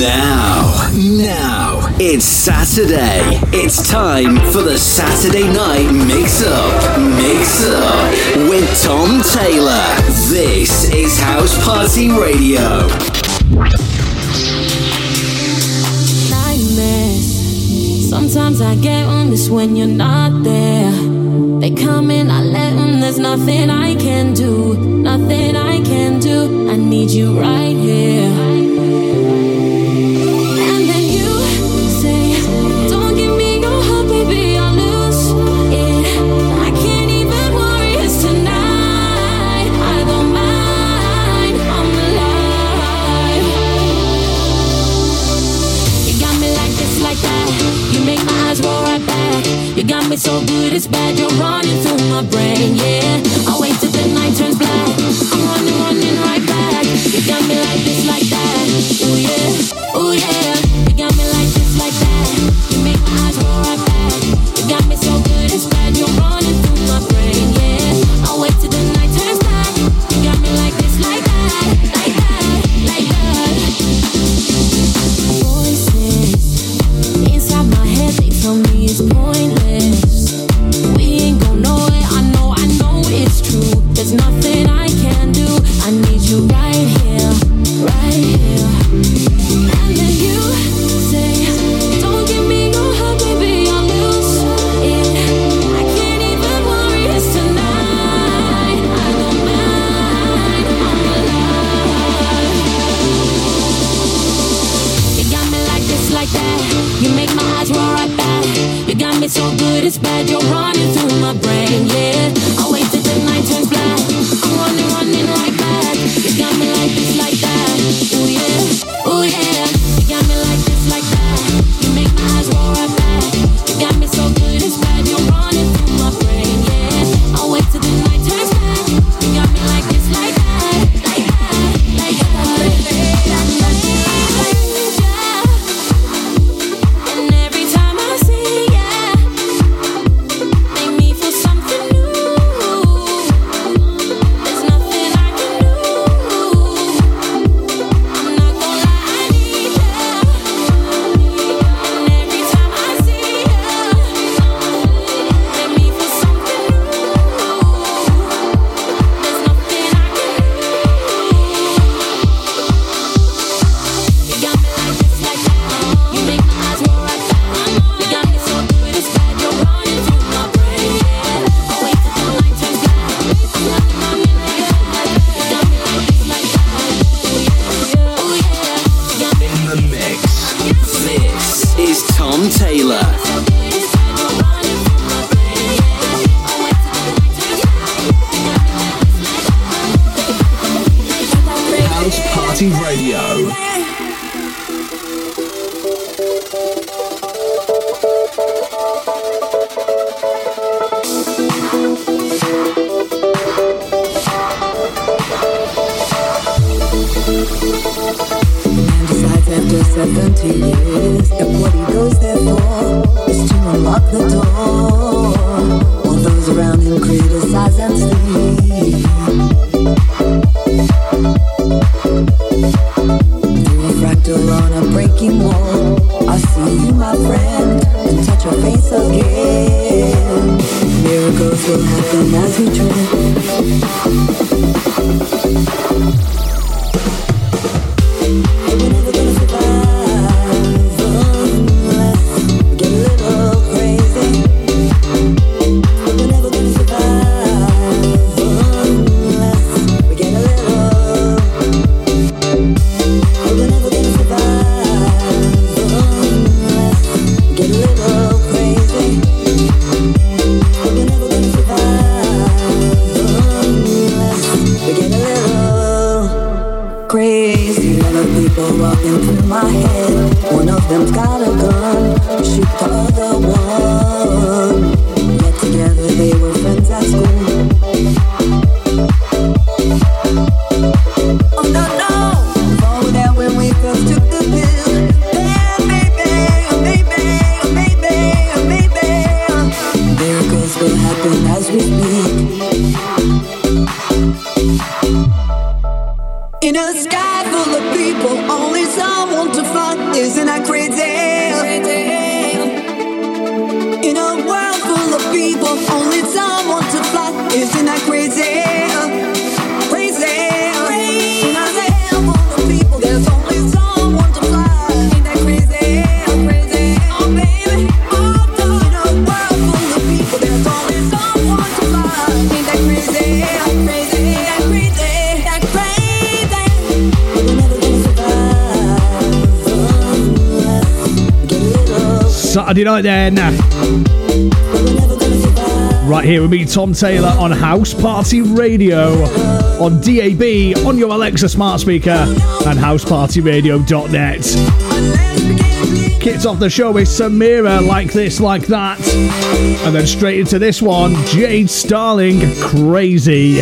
Now, now, it's Saturday. It's time for the Saturday Night Mix Up. Mix Up with Tom Taylor. This is House Party Radio. Nightmares. Sometimes I get on this when you're not there. They come in, I let them. There's nothing I can do. Nothing I can do. I need you right here. So good it's bad. You're running through my brain, yeah. I wait till the night turns black. In a sky full of people, only someone to find. Tom Taylor, on House Party Radio, on DAB, on your Alexa smart speaker, and housepartyradio.net. Kicks off the show with Samira, like this, like that. And then straight into this one, Jade Starling, Crazy.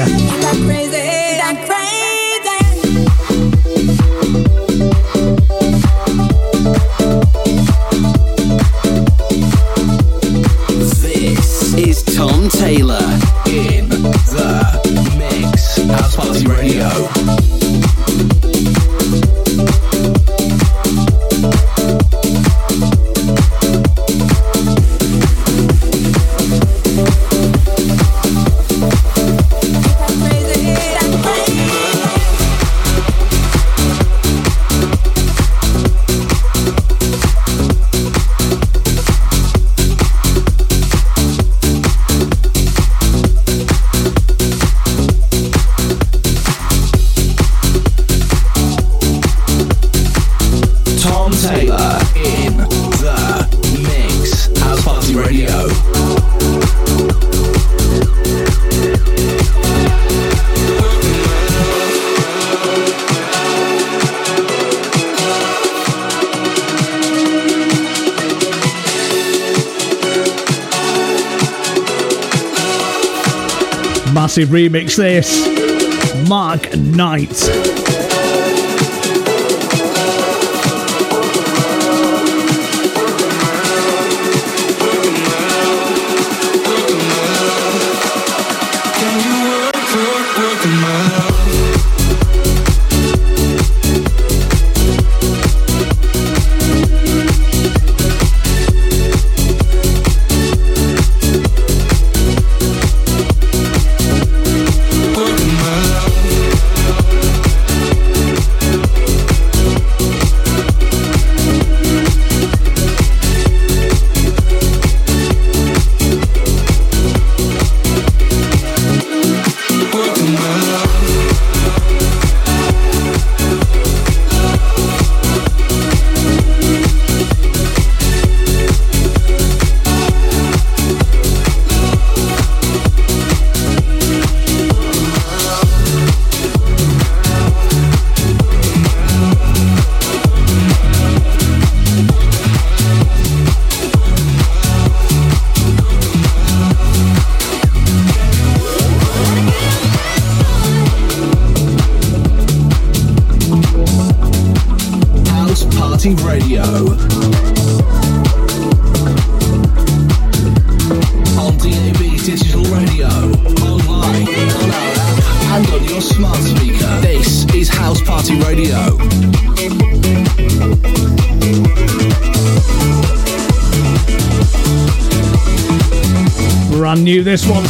Massive remix this. Mark Knight.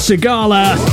This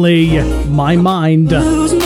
only. My mind.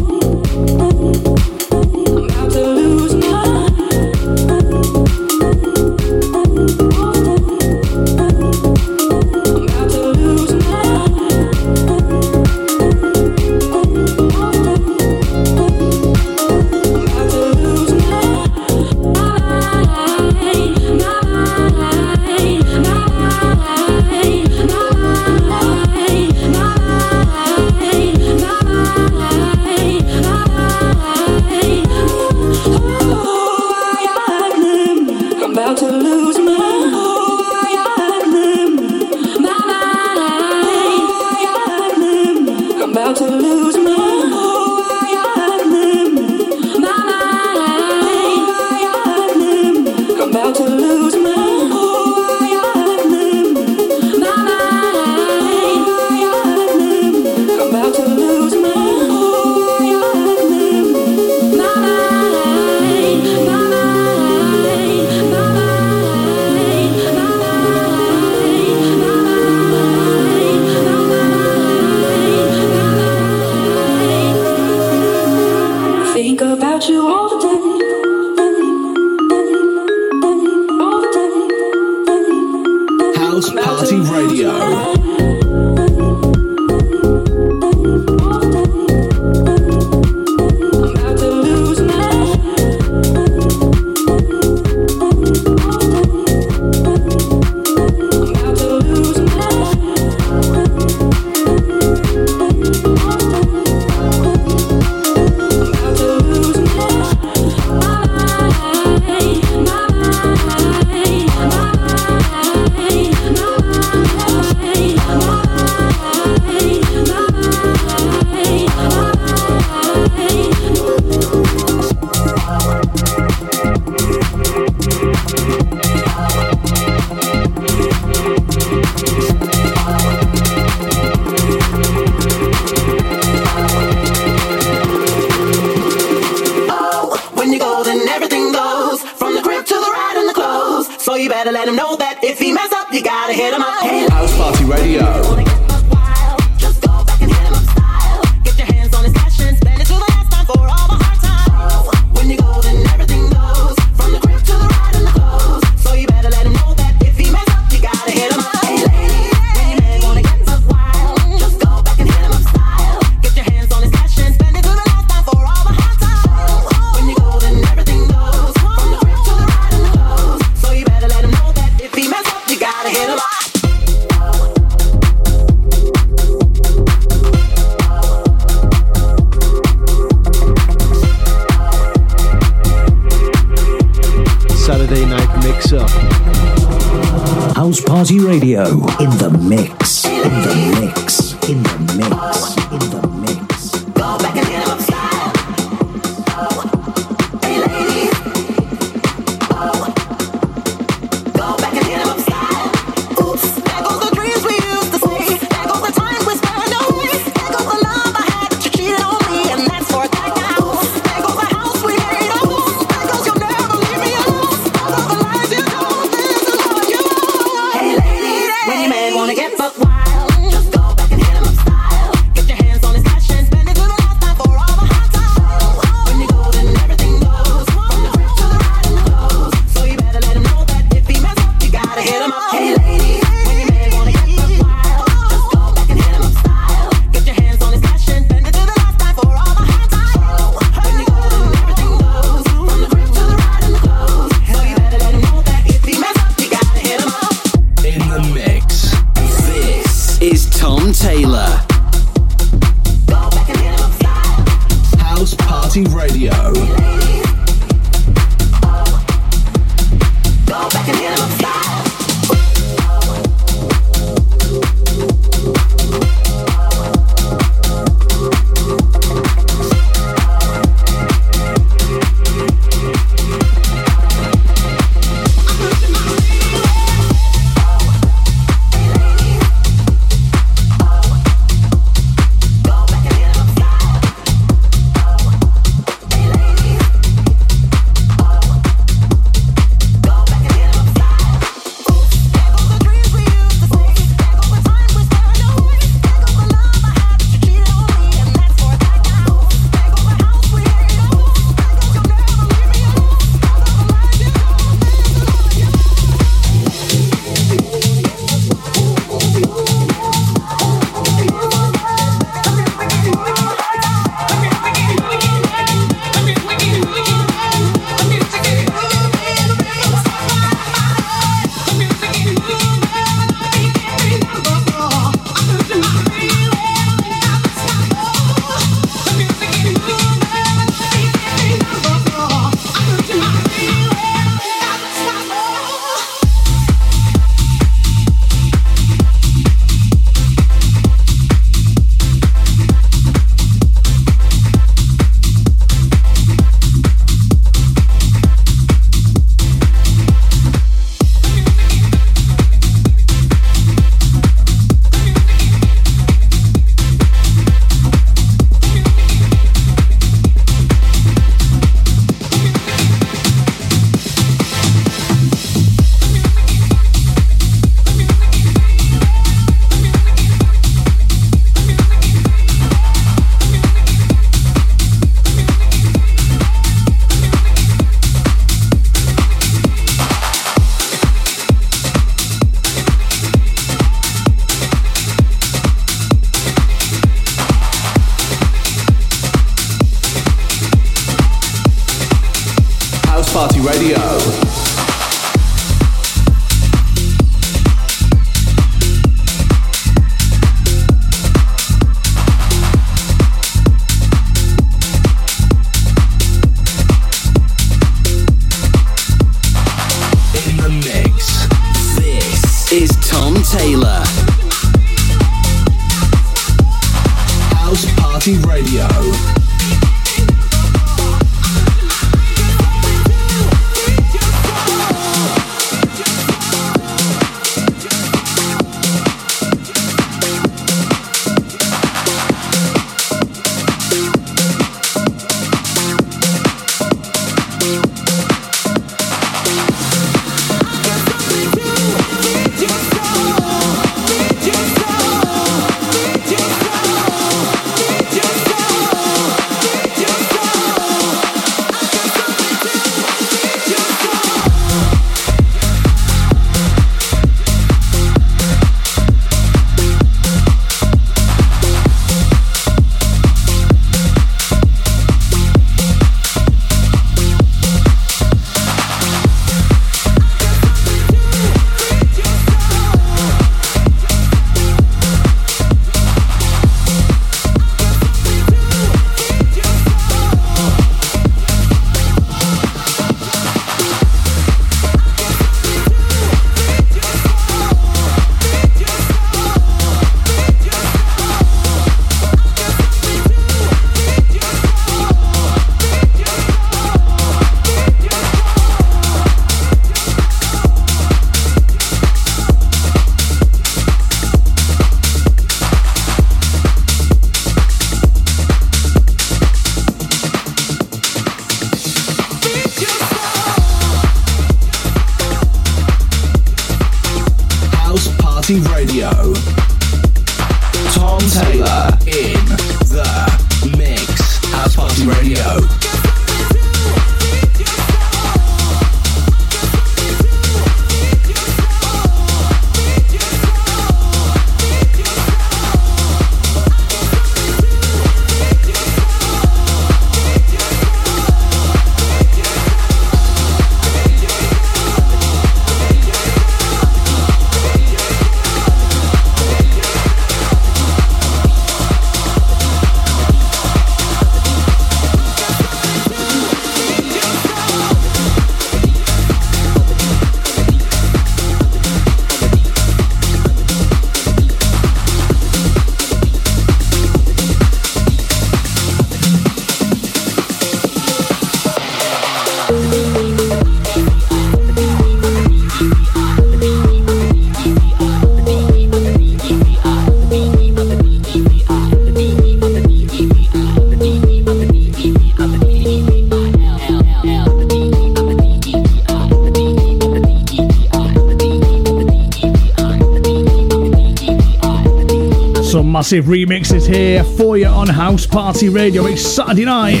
Massive remixes here for you on House Party Radio. It's Saturday night.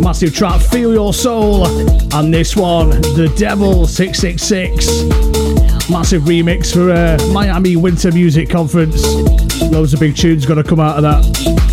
Massive track, Feel Your Soul, and this one, The Devil 666. Massive remix for a uh, Miami Winter Music Conference. Loads of big tunes going to come out of that.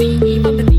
Up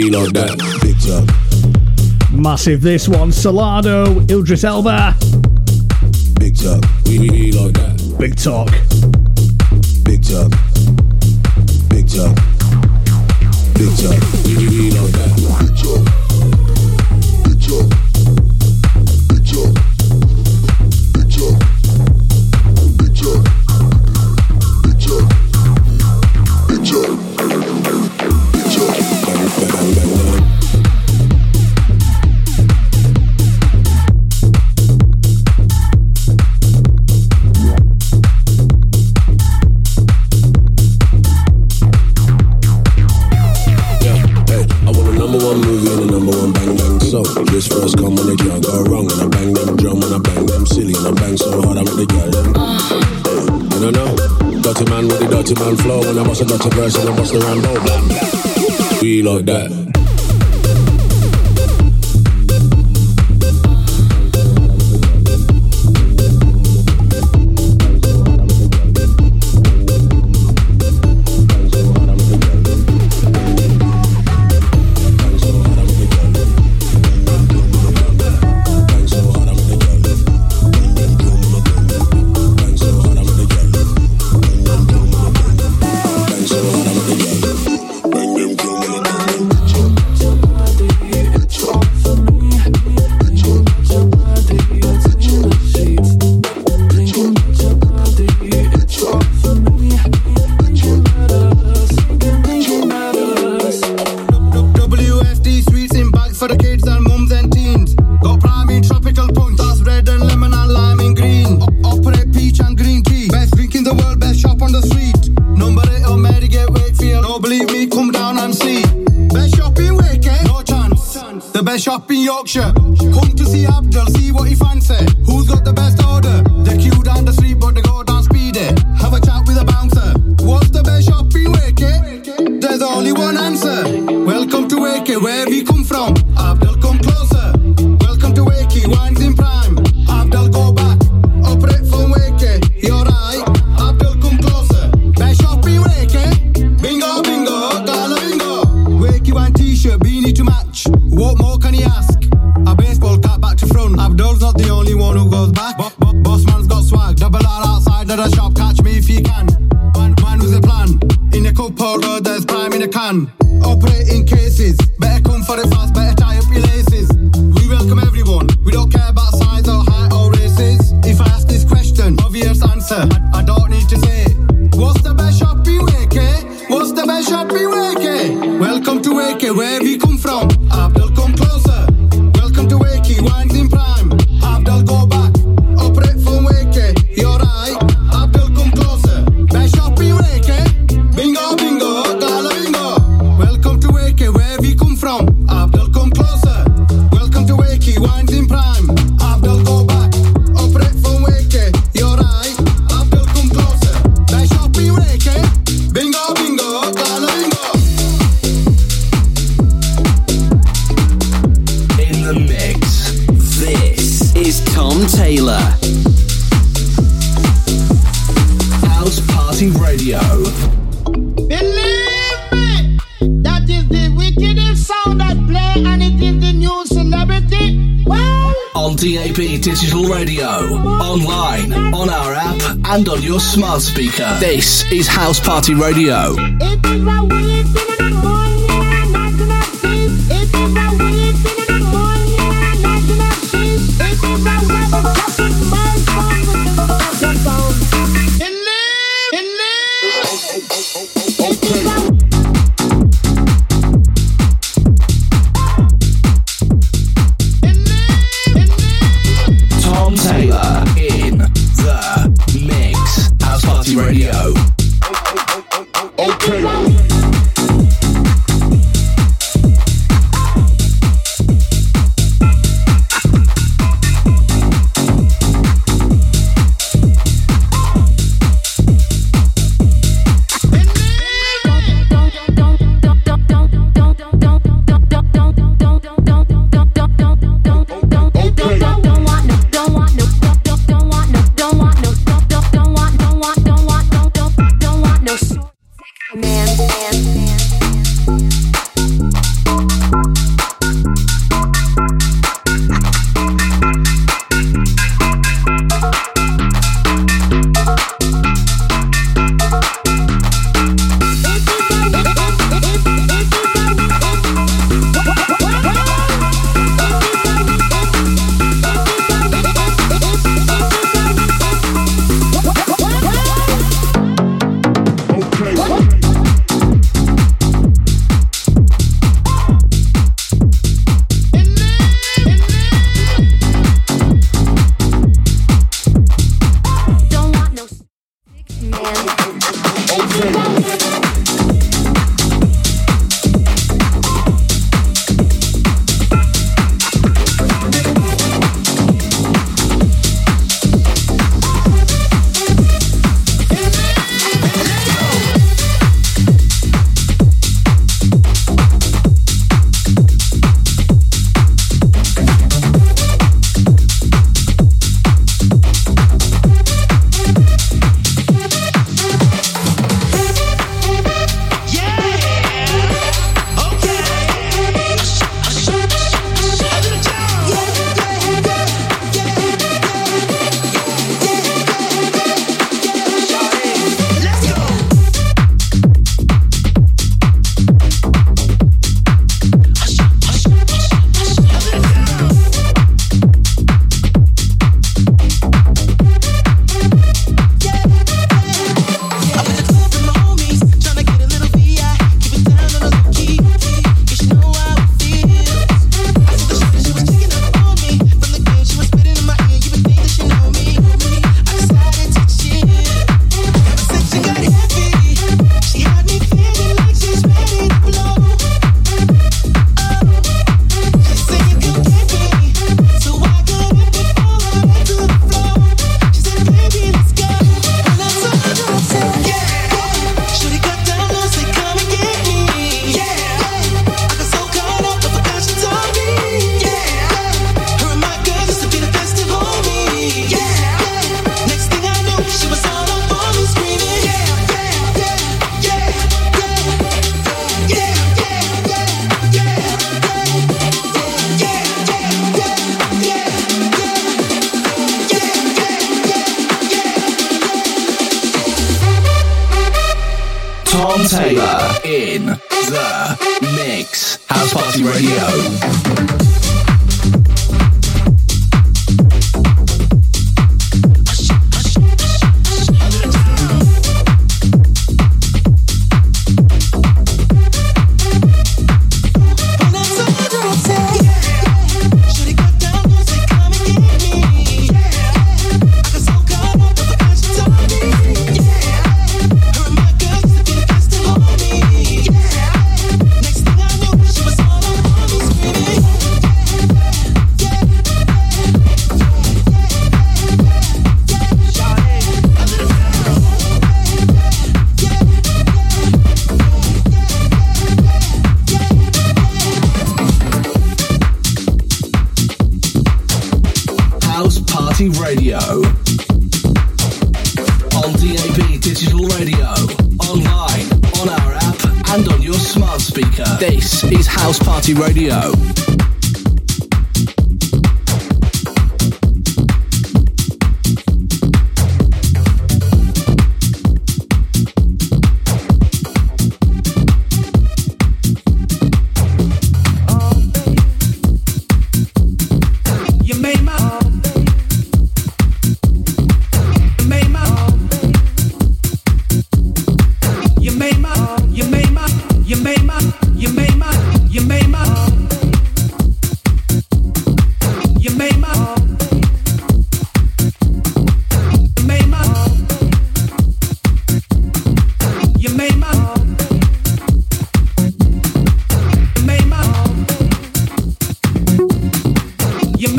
lean on that. Big. Massive this one. Solano, Idris Elba. Big talk. We lean like that. Big talk. best shop in Yorkshire. Come to see Abdul, see what he fancy. Who's got the best order? The queue down the street, but they go down speedy. Have a chat with a bouncer. What's the best shop in Wakey? There's only one answer. Welcome to Wakey, where we come from. loudspeaker. This is House Party Radio.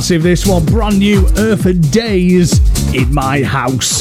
massive, this one. Brand new Earth Days in my house.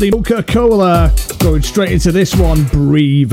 Absolutely Coca Cola. Going straight into this one, Breathe.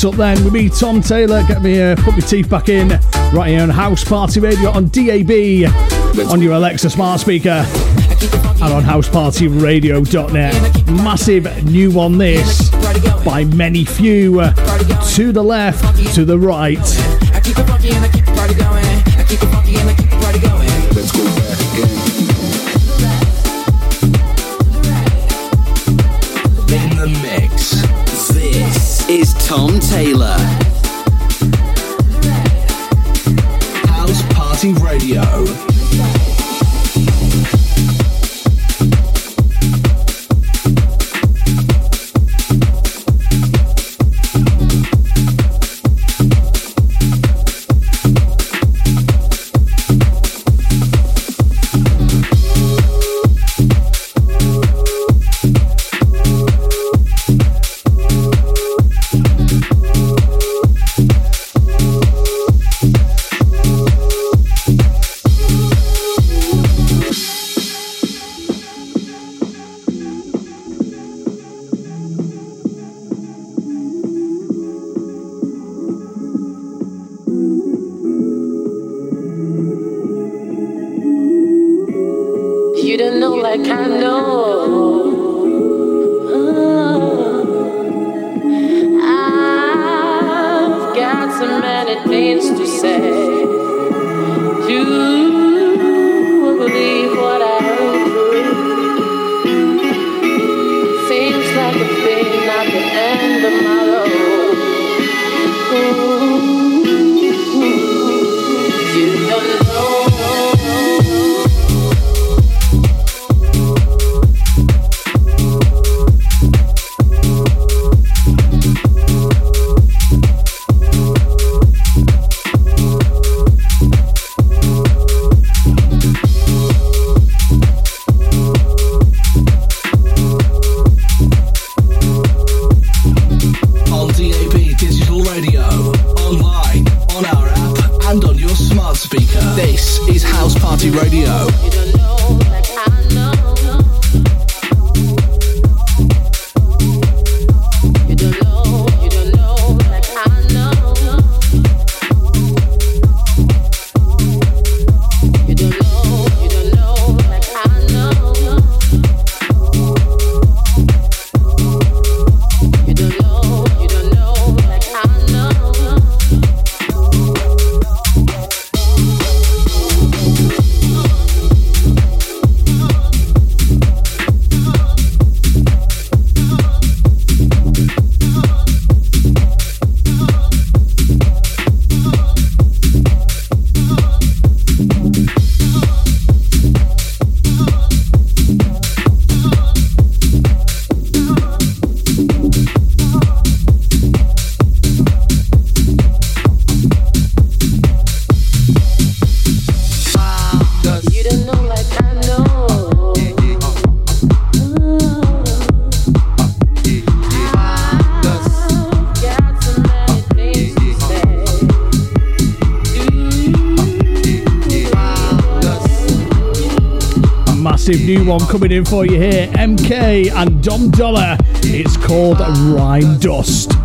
Mix up then with me, Tom Taylor. Get me, uh, put my teeth back in right here on House Party Radio on DAB, on your Alexa smart speaker, and on housepartyradio.net. Massive new one, this by ManyFew. To the left, to the right. Taylor. House Party Radio. One coming in for you here. MK and Dom Dolla. It's called Rhyme Dust.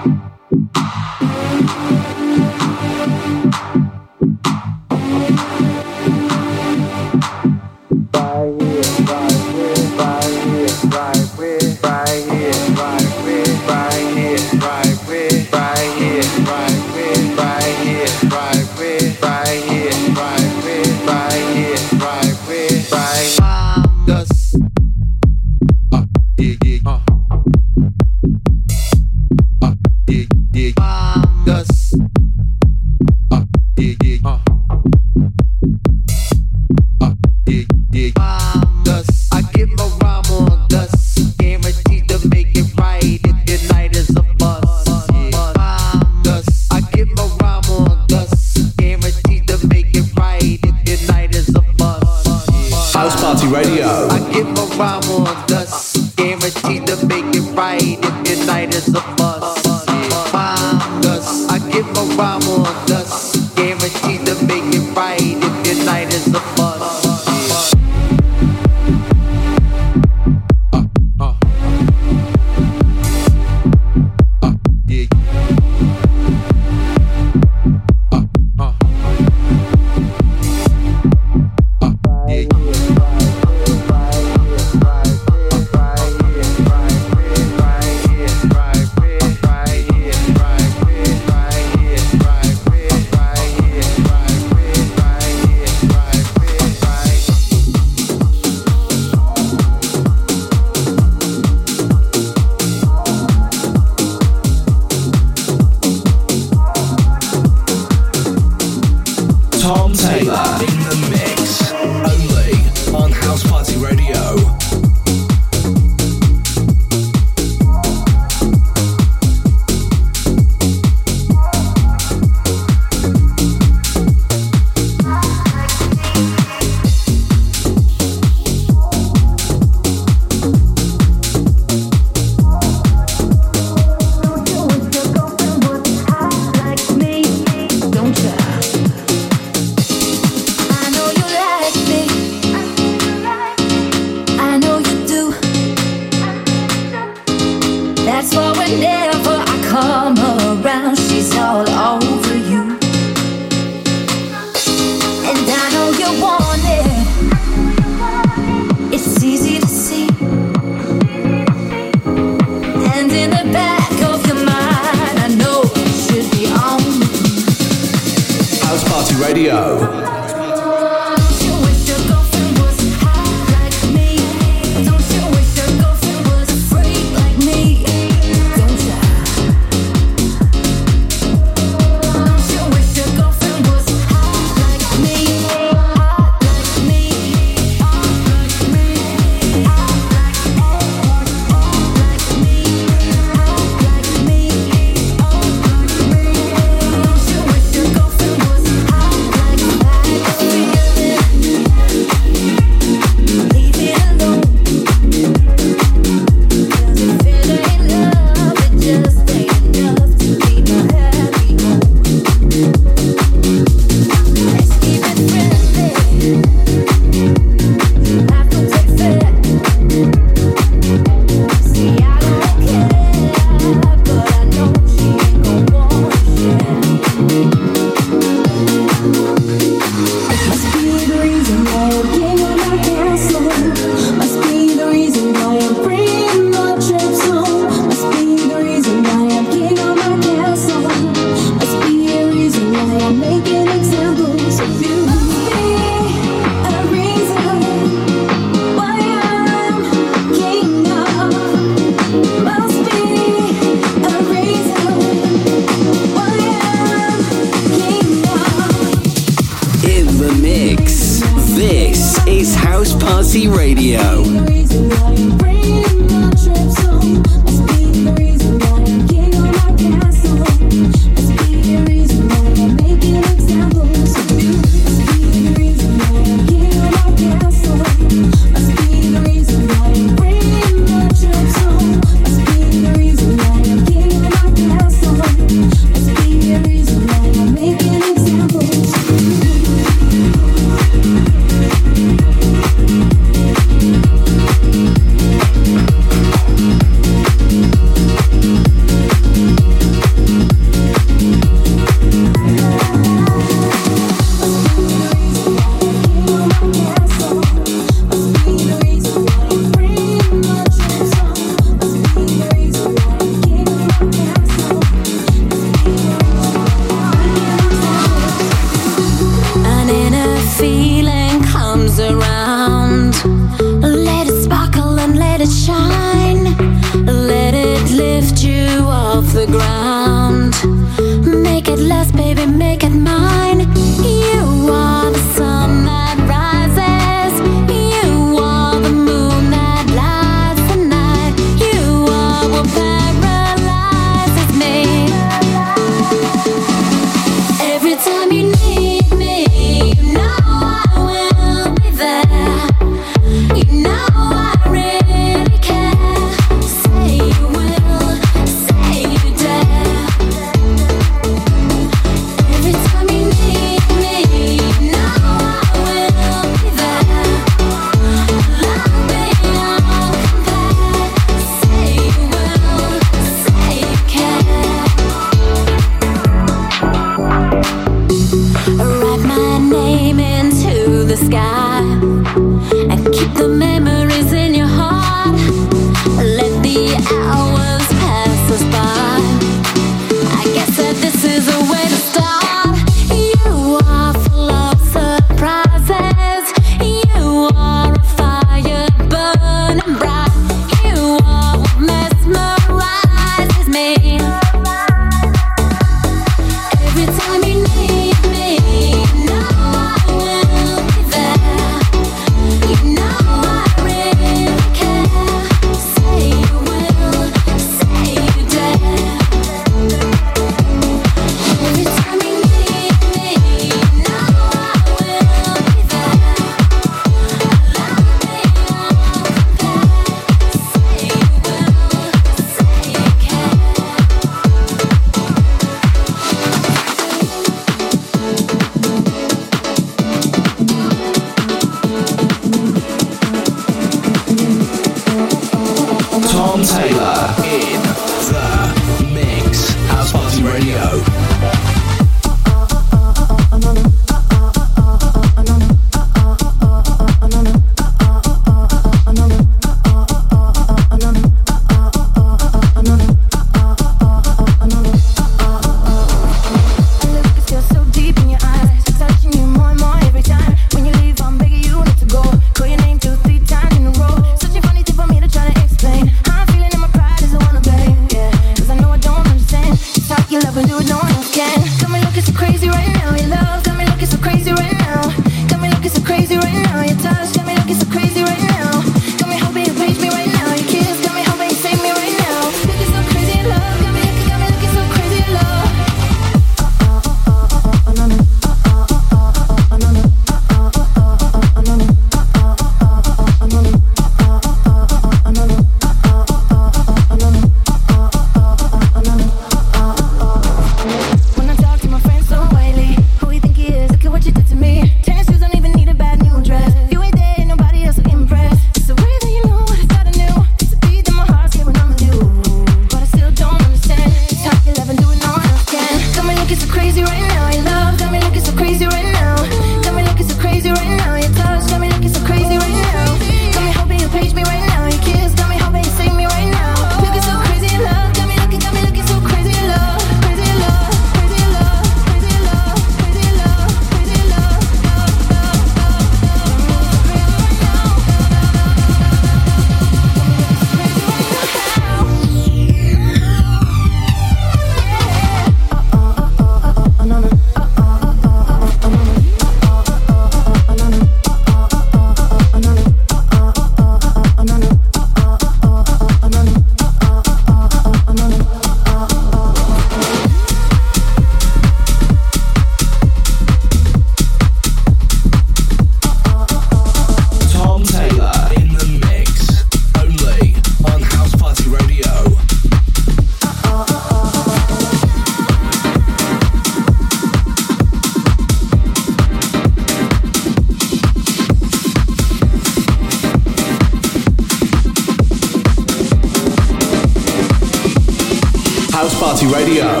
Radio.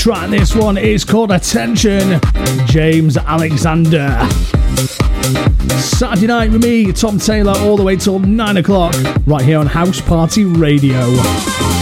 Track, this one is called Attention, James Alexander. Saturday night with me, Tom Taylor, all the way till 9 o'clock, right here on House Party Radio.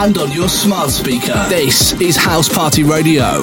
And on your smart speaker. This is House Party Radio.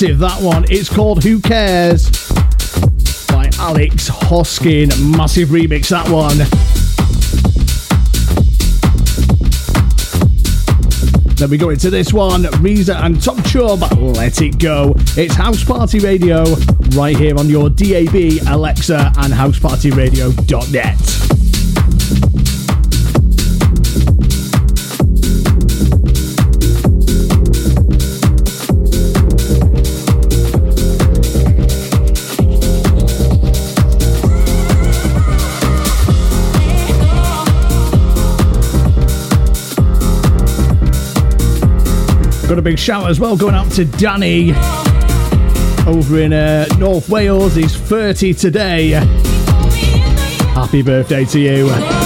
Massive that one. It's called Who Cares by Alex Hoskin. Massive remix that one. Then we go into this one, Reza and Tom Chubb, Let It Go. It's House Party Radio right here on your DAB, Alexa, and housepartyradio.net. a big shout as well going out to Danny over in uh, North Wales. He's 30 today. Happy birthday to you.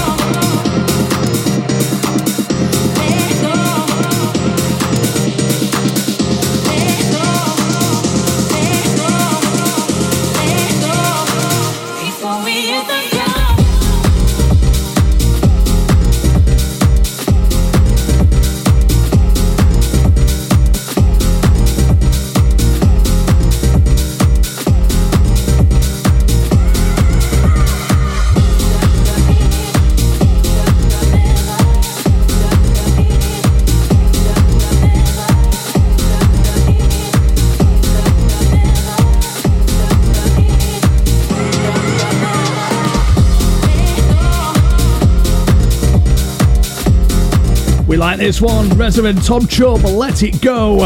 This one. Resident Tom Chubb, Let It Go.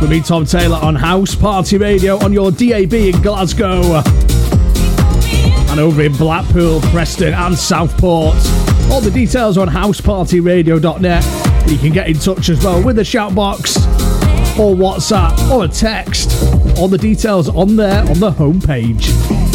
With me, Tom Taylor, on House Party Radio on your DAB in Glasgow. And over in Blackpool, Preston, and Southport. All the details on housepartyradio.net. You can get in touch as well with a shout box or WhatsApp or a text. All the details on there on the homepage.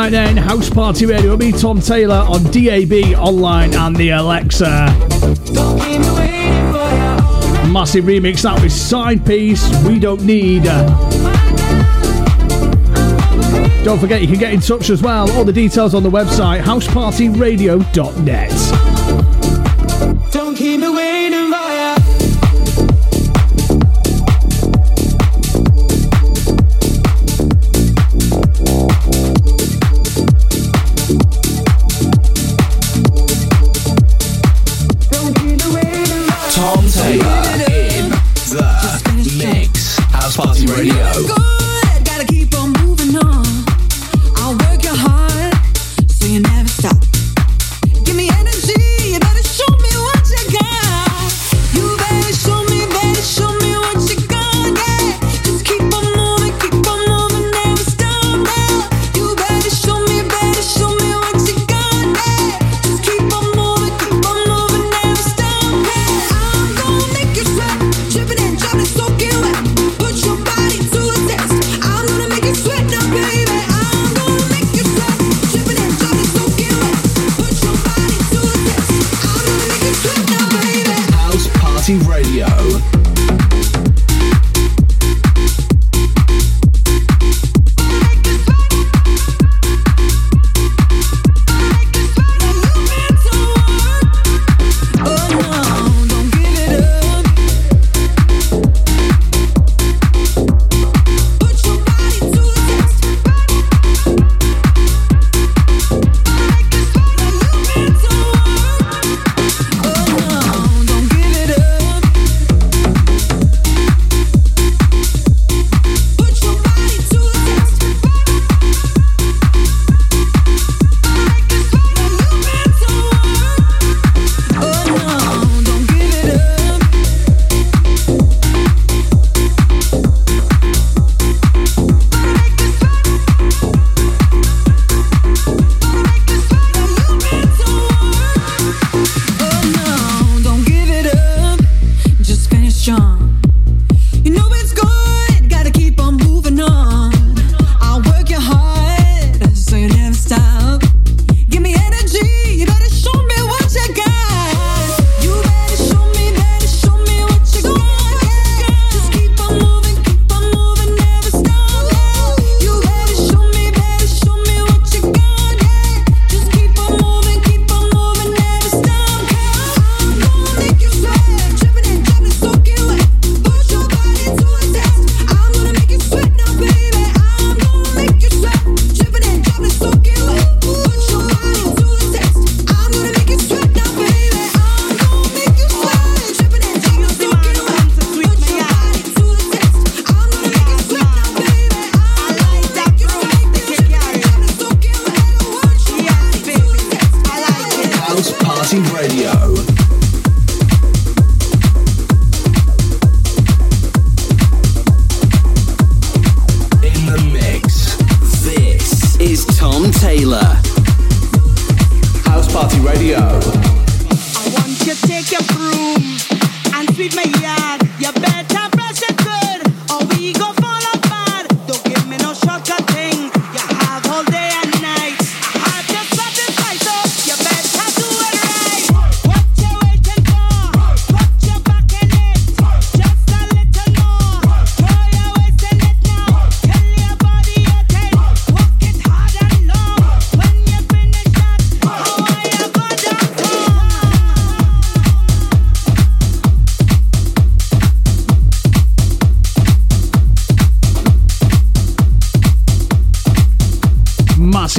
999 House Party Radio. Me, Tom Taylor, on DAB, online, and the Alexa. Massive remix that with side piece. We don't need. Don't forget, you can get in touch as well. All the details on the website housepartyradio.net.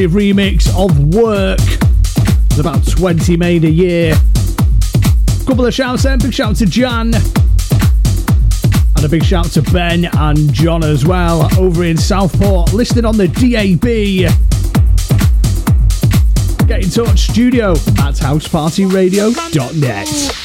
massive remix of Work. There's about 20 made a year. Couple of shouts then. Big shout to Jan. And a big shout to Ben and John as well over in Southport, listed on the DAB. Get in touch, studio at housepartyradio.net.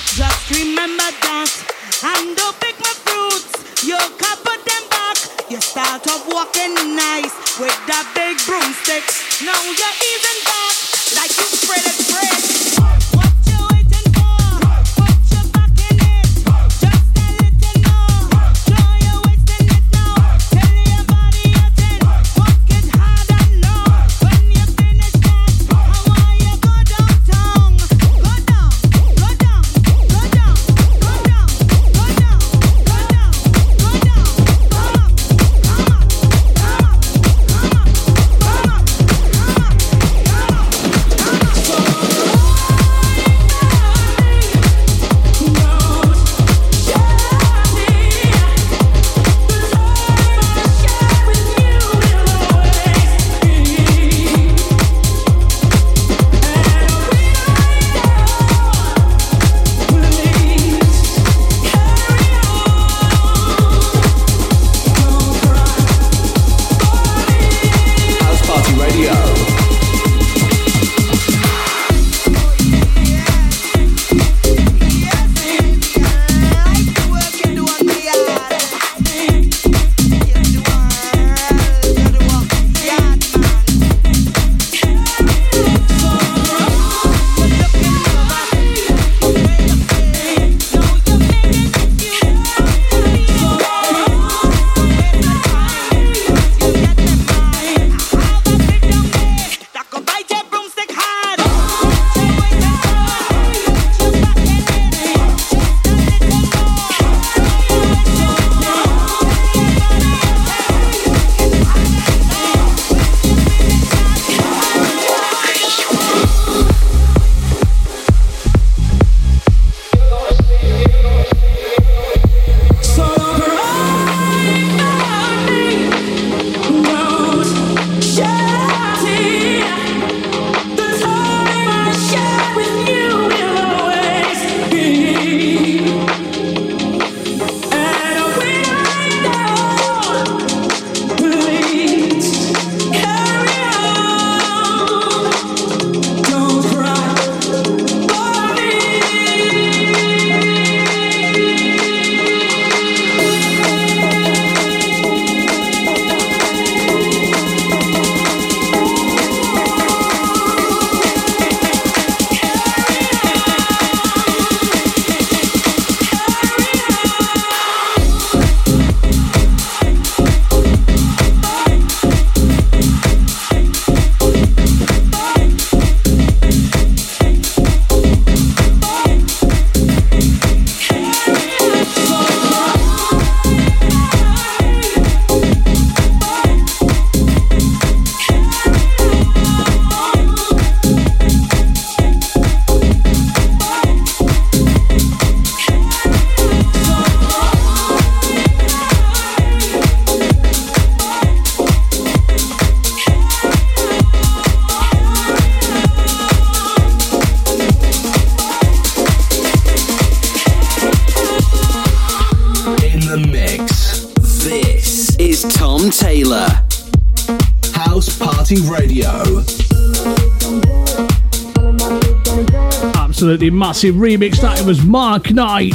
massive remix. That it was Mark Knight.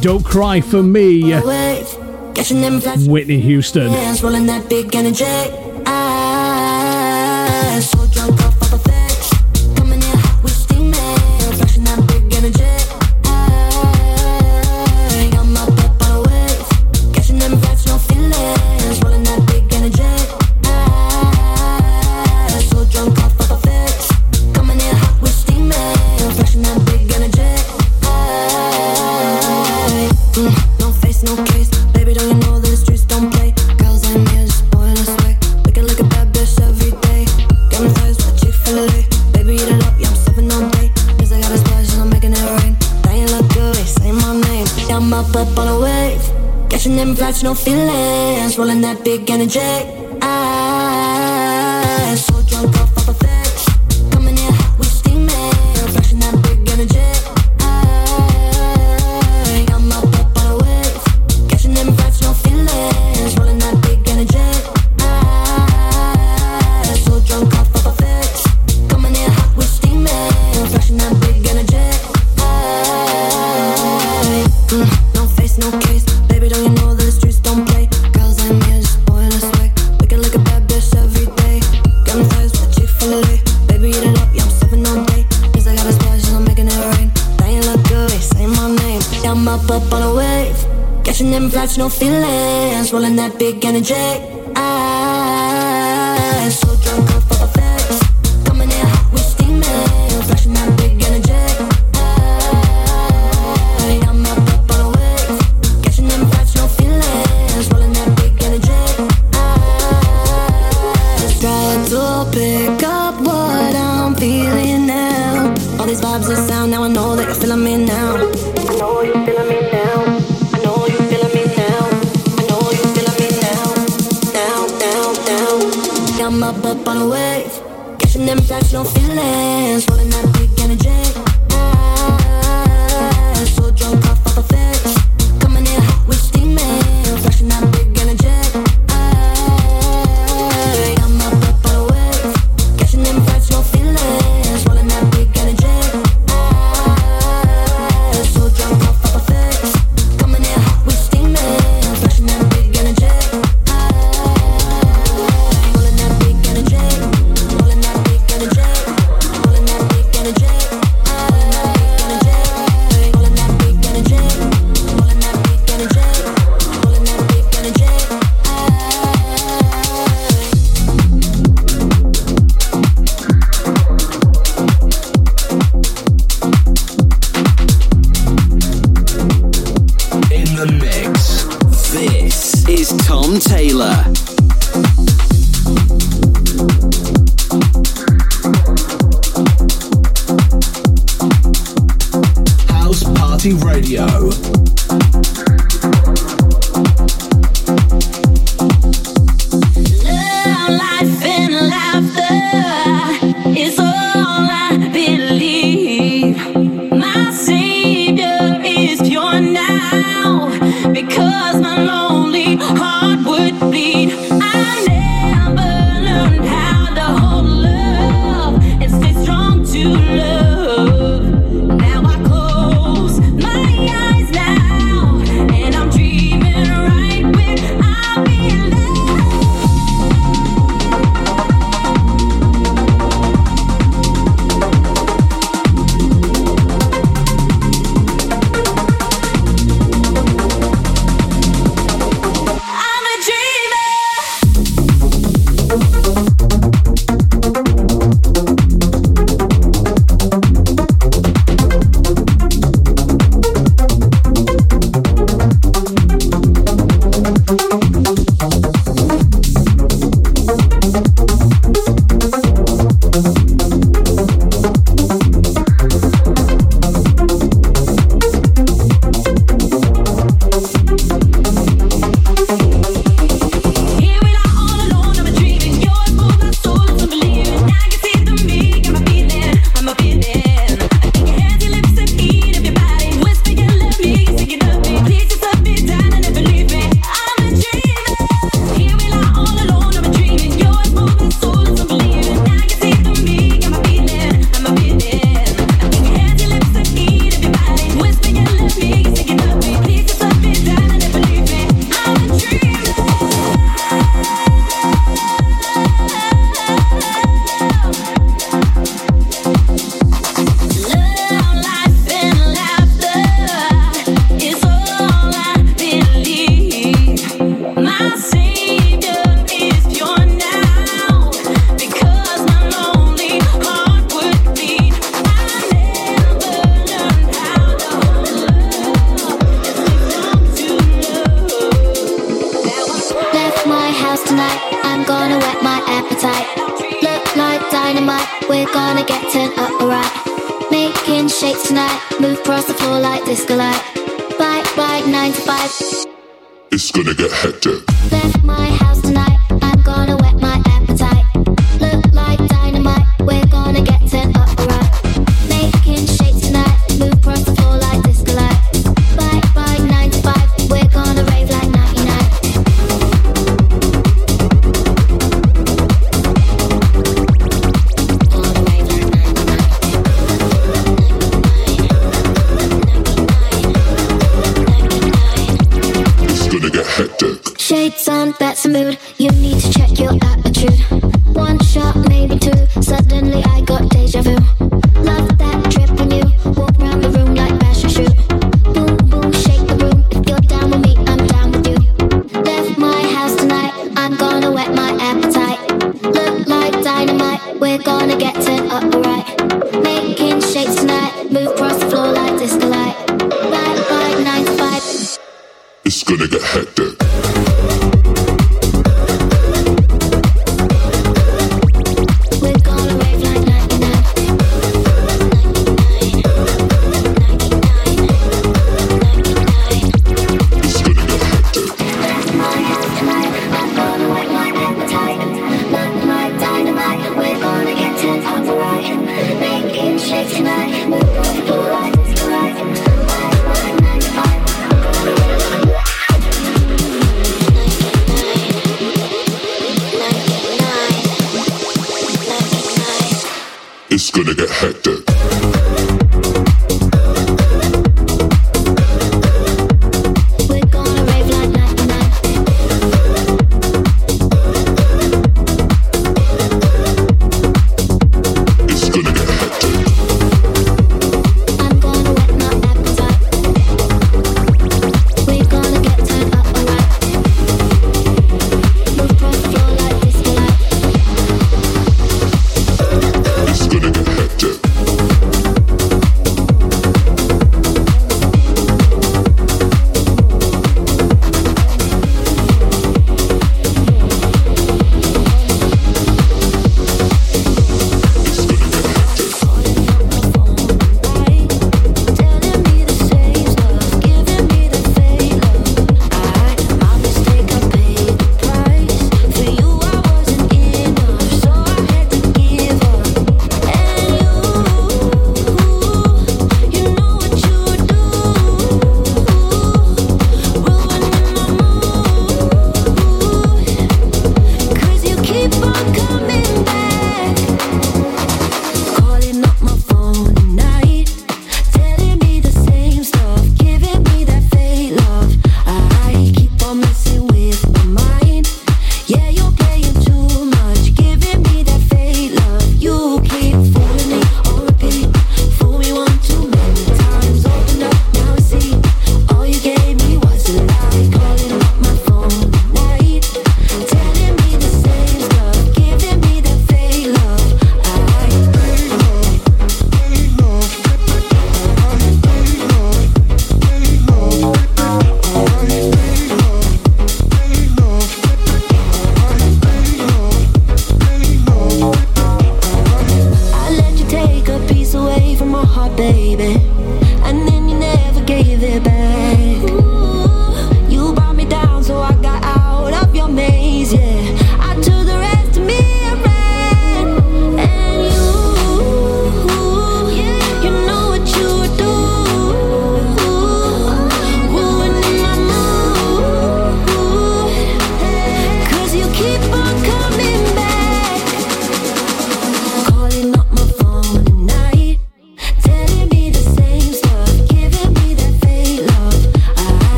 Don't cry for me. Whitney Houston. Energy. That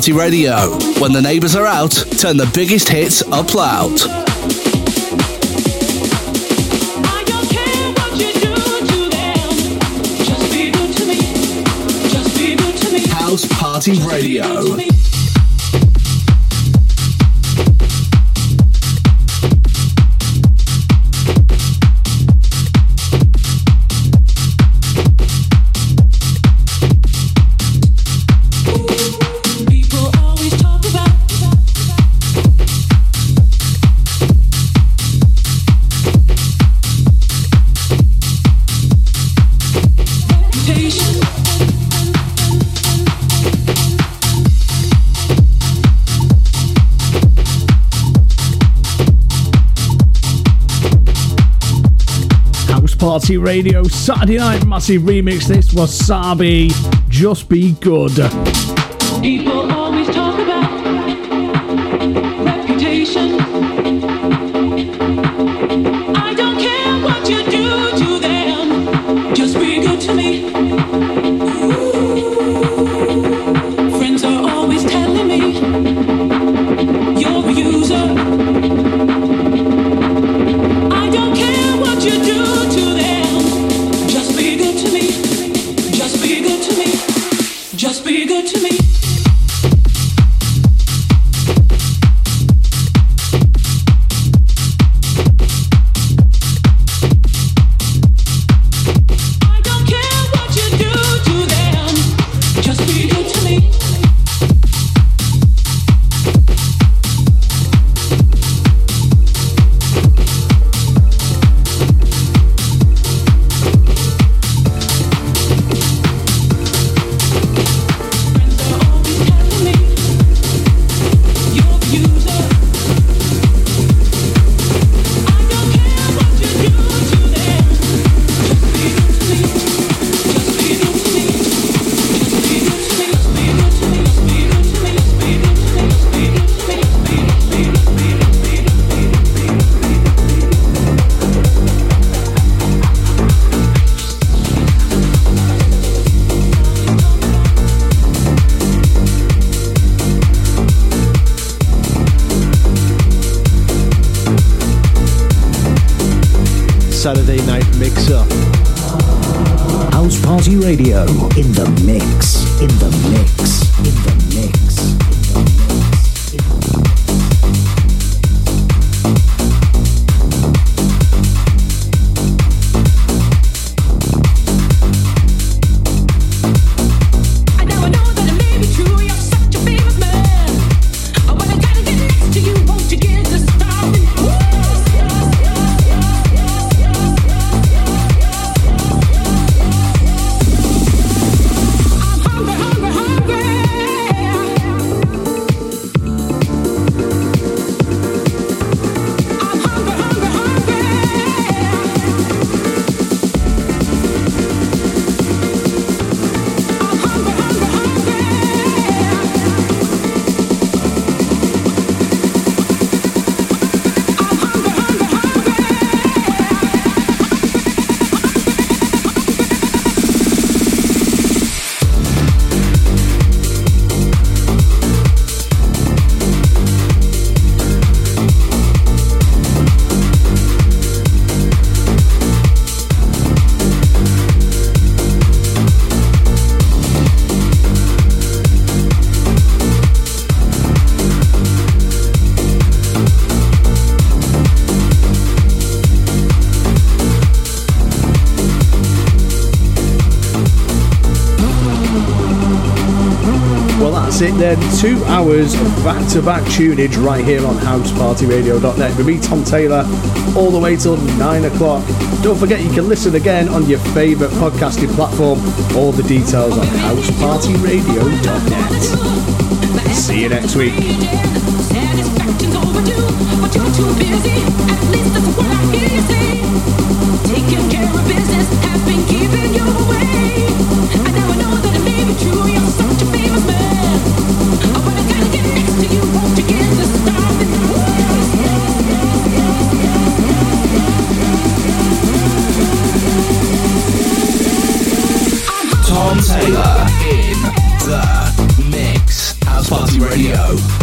Party Radio. When the neighbours are out, turn the biggest hits up loud. House Party Radio. Radio Saturday night massive remix. This was Sabi. Just be good. Two hours of back to back tunage right here on housepartyradio.net with me, Tom Taylor, all the way till nine o'clock. Don't forget you can listen again on your favourite podcasting platform. All the details on housepartyradio.net. See you next week. Satisfaction's overdue, but you're Taylor in the mix. House Party Radio.